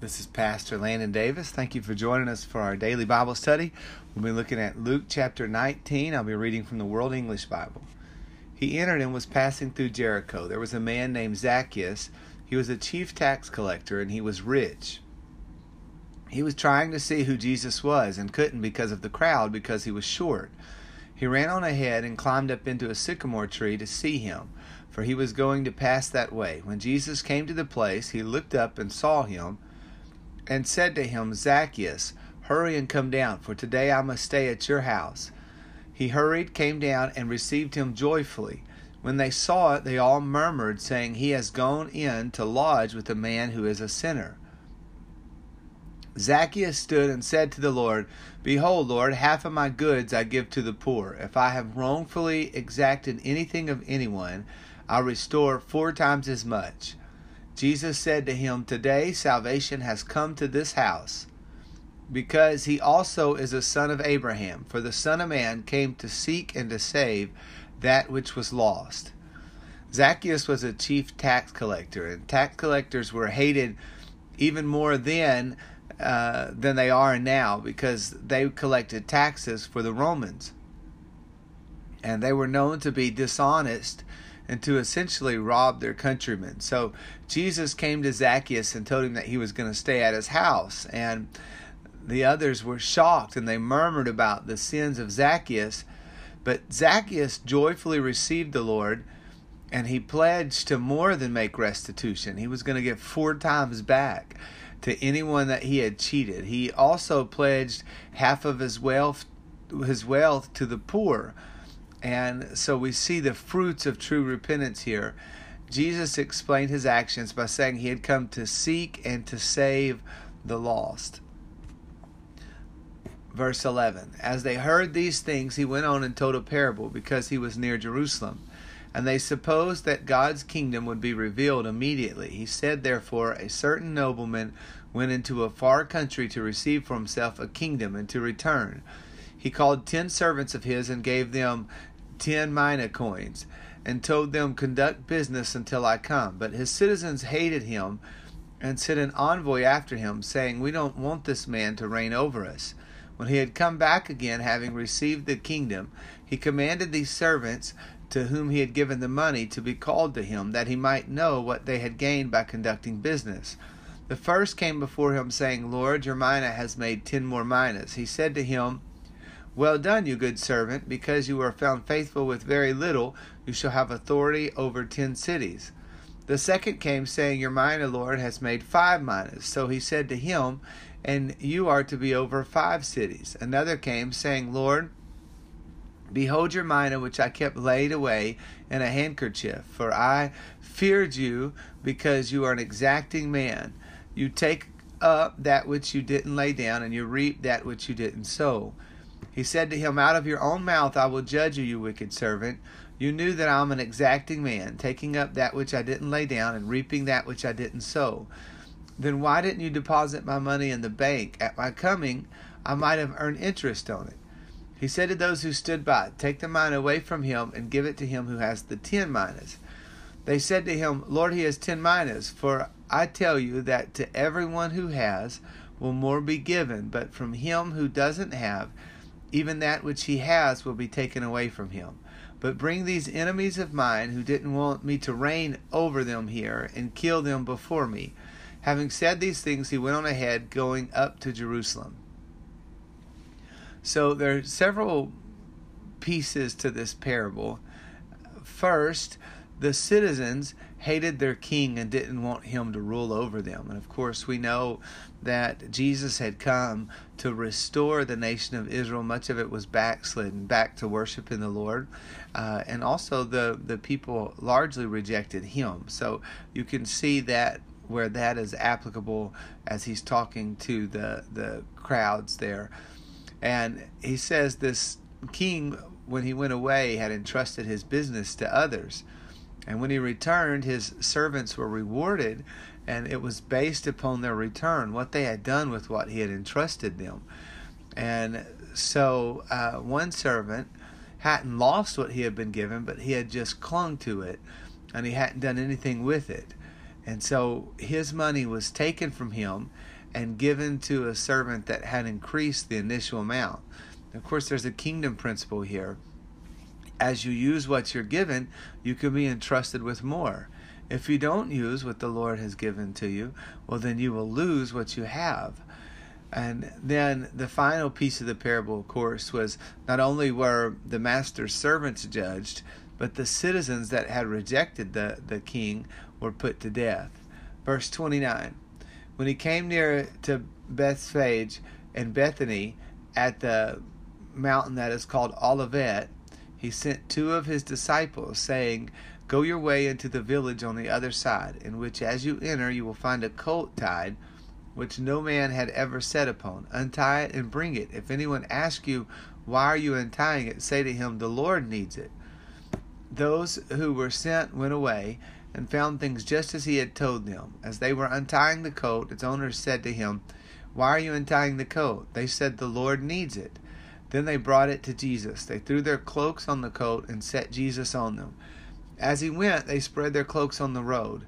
This is Pastor Landon Davis. Thank you for joining us for our daily Bible study. We'll be looking at Luke chapter 19. I'll be reading from the World English Bible. He entered and was passing through Jericho. There was a man named Zacchaeus. He was a chief tax collector and he was rich. He was trying to see who Jesus was and couldn't because of the crowd because he was short. He ran on ahead and climbed up into a sycamore tree to see him, for he was going to pass that way. When Jesus came to the place, he looked up and saw him and said to him, Zacchaeus, hurry and come down, for today I must stay at your house. He hurried, came down, and received him joyfully. When they saw it, they all murmured, saying, He has gone in to lodge with a man who is a sinner. Zacchaeus stood and said to the Lord, Behold, Lord, half of my goods I give to the poor. If I have wrongfully exacted anything of anyone, I'll restore four times as much. Jesus said to him, Today salvation has come to this house, because he also is a son of Abraham. For the Son of Man came to seek and to save that which was lost. Zacchaeus was a chief tax collector, and tax collectors were hated even more then uh, than they are now because they collected taxes for the Romans. And they were known to be dishonest and to essentially rob their countrymen. So Jesus came to Zacchaeus and told him that he was going to stay at his house. And the others were shocked and they murmured about the sins of Zacchaeus. But Zacchaeus joyfully received the Lord and he pledged to more than make restitution. He was going to give four times back to anyone that he had cheated. He also pledged half of his wealth his wealth to the poor. And so we see the fruits of true repentance here. Jesus explained his actions by saying he had come to seek and to save the lost. Verse 11 As they heard these things, he went on and told a parable because he was near Jerusalem. And they supposed that God's kingdom would be revealed immediately. He said, therefore, a certain nobleman went into a far country to receive for himself a kingdom and to return. He called ten servants of his and gave them ten mina coins, and told them, Conduct business until I come. But his citizens hated him and sent an envoy after him, saying, We don't want this man to reign over us. When he had come back again, having received the kingdom, he commanded these servants to whom he had given the money to be called to him, that he might know what they had gained by conducting business. The first came before him, saying, Lord, your mina has made ten more minas. He said to him, well done, you good servant, because you were found faithful with very little, you shall have authority over ten cities. The second came, saying, Your mina, Lord, has made five minas. So he said to him, And you are to be over five cities. Another came, saying, Lord, Behold your mina, which I kept laid away in a handkerchief, for I feared you, because you are an exacting man. You take up that which you didn't lay down, and you reap that which you didn't sow. He said to him, Out of your own mouth I will judge you, you wicked servant. You knew that I am an exacting man, taking up that which I didn't lay down and reaping that which I didn't sow. Then why didn't you deposit my money in the bank? At my coming, I might have earned interest on it. He said to those who stood by, Take the mina away from him and give it to him who has the ten minas. They said to him, Lord, he has ten minas. For I tell you that to everyone who has will more be given, but from him who doesn't have, even that which he has will be taken away from him. But bring these enemies of mine who didn't want me to reign over them here and kill them before me. Having said these things, he went on ahead, going up to Jerusalem. So there are several pieces to this parable. First, the citizens hated their king and didn't want him to rule over them. And of course, we know that Jesus had come to restore the nation of Israel. Much of it was backslidden, back to worship in the Lord. Uh, and also, the, the people largely rejected him. So you can see that where that is applicable as he's talking to the, the crowds there. And he says this king, when he went away, had entrusted his business to others. And when he returned, his servants were rewarded, and it was based upon their return, what they had done with what he had entrusted them. And so uh, one servant hadn't lost what he had been given, but he had just clung to it, and he hadn't done anything with it. And so his money was taken from him and given to a servant that had increased the initial amount. Of course, there's a kingdom principle here. As you use what you're given, you can be entrusted with more. If you don't use what the Lord has given to you, well, then you will lose what you have. And then the final piece of the parable, of course, was not only were the master's servants judged, but the citizens that had rejected the, the king were put to death. Verse 29 When he came near to Bethphage and Bethany at the mountain that is called Olivet, he sent two of his disciples, saying, Go your way into the village on the other side, in which as you enter you will find a colt tied, which no man had ever set upon. Untie it and bring it. If anyone asks you, Why are you untying it? say to him, The Lord needs it. Those who were sent went away and found things just as he had told them. As they were untying the colt, its owner said to him, Why are you untying the colt? They said, The Lord needs it. Then they brought it to Jesus. They threw their cloaks on the coat and set Jesus on them. As he went, they spread their cloaks on the road.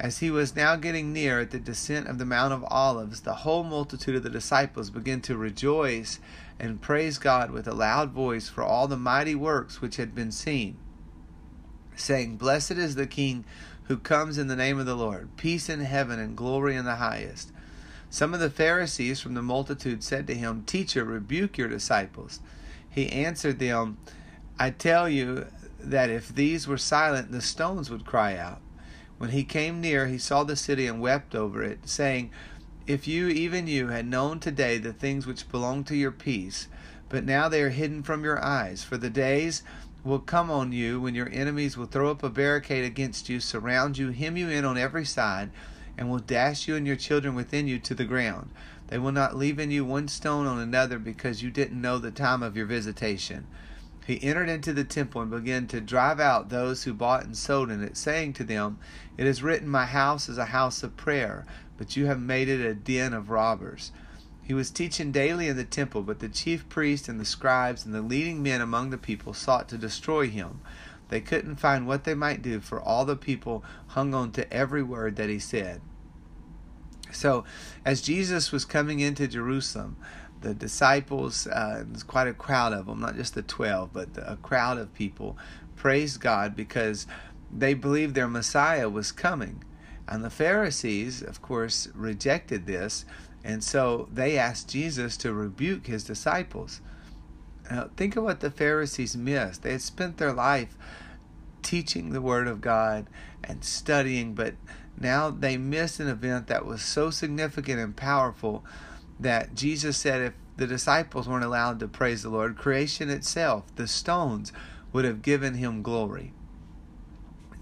As he was now getting near at the descent of the Mount of Olives, the whole multitude of the disciples began to rejoice and praise God with a loud voice for all the mighty works which had been seen, saying, Blessed is the King who comes in the name of the Lord, peace in heaven and glory in the highest. Some of the Pharisees from the multitude said to him, Teacher, rebuke your disciples. He answered them, I tell you that if these were silent, the stones would cry out. When he came near, he saw the city and wept over it, saying, If you, even you, had known today the things which belong to your peace, but now they are hidden from your eyes. For the days will come on you when your enemies will throw up a barricade against you, surround you, hem you in on every side, and will dash you and your children within you to the ground. They will not leave in you one stone on another because you didn't know the time of your visitation. He entered into the temple and began to drive out those who bought and sold in it, saying to them, It is written, My house is a house of prayer, but you have made it a den of robbers. He was teaching daily in the temple, but the chief priests and the scribes and the leading men among the people sought to destroy him. They couldn't find what they might do, for all the people hung on to every word that he said. So, as Jesus was coming into Jerusalem, the disciples, uh, there's quite a crowd of them, not just the 12, but a crowd of people, praised God because they believed their Messiah was coming. And the Pharisees, of course, rejected this, and so they asked Jesus to rebuke his disciples. Now, think of what the Pharisees missed. They had spent their life teaching the Word of God and studying, but now they missed an event that was so significant and powerful that Jesus said if the disciples weren't allowed to praise the Lord, creation itself, the stones, would have given him glory.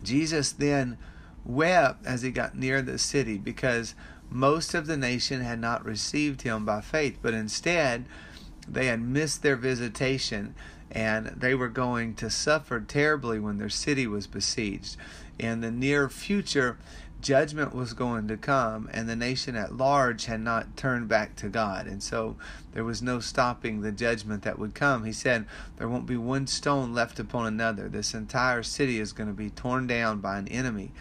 Jesus then wept as he got near the city because most of the nation had not received him by faith, but instead they had missed their visitation and they were going to suffer terribly when their city was besieged. In the near future, judgment was going to come, and the nation at large had not turned back to God. And so there was no stopping the judgment that would come. He said, There won't be one stone left upon another. This entire city is going to be torn down by an enemy.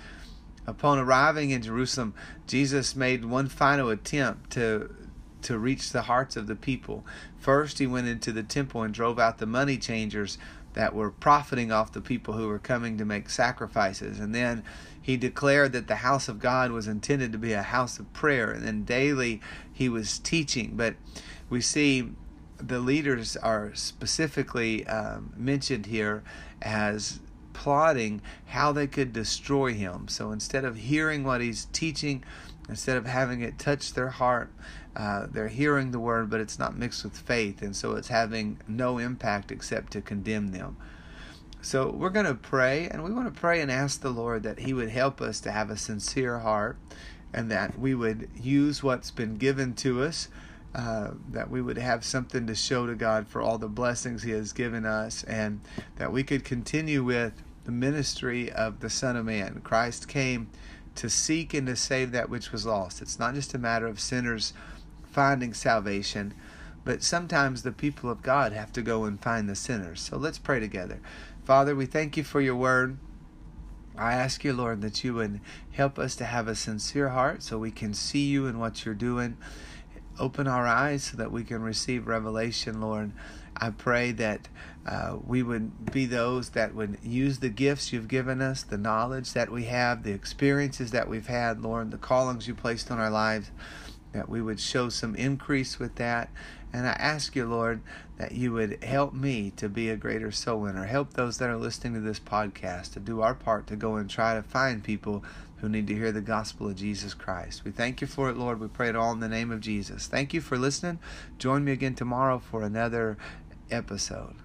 Upon arriving in Jerusalem, Jesus made one final attempt to to reach the hearts of the people. First, he went into the temple and drove out the money changers that were profiting off the people who were coming to make sacrifices. And then he declared that the house of God was intended to be a house of prayer. And then daily he was teaching. But we see the leaders are specifically um, mentioned here as plotting how they could destroy him. So instead of hearing what he's teaching, instead of having it touch their heart, uh, they're hearing the word, but it's not mixed with faith, and so it's having no impact except to condemn them. So we're going to pray, and we want to pray and ask the Lord that He would help us to have a sincere heart, and that we would use what's been given to us. Uh, that we would have something to show to God for all the blessings He has given us, and that we could continue with the ministry of the Son of Man. Christ came to seek and to save that which was lost. It's not just a matter of sinners finding salvation, but sometimes the people of God have to go and find the sinners. So let's pray together. Father, we thank you for your word. I ask you, Lord, that you would help us to have a sincere heart so we can see you and what you're doing. Open our eyes so that we can receive revelation, Lord. I pray that uh, we would be those that would use the gifts you've given us, the knowledge that we have, the experiences that we've had, Lord, the callings you placed on our lives, that we would show some increase with that. And I ask you, Lord, that you would help me to be a greater soul winner. Help those that are listening to this podcast to do our part to go and try to find people who need to hear the gospel of Jesus Christ. We thank you for it, Lord. We pray it all in the name of Jesus. Thank you for listening. Join me again tomorrow for another episode.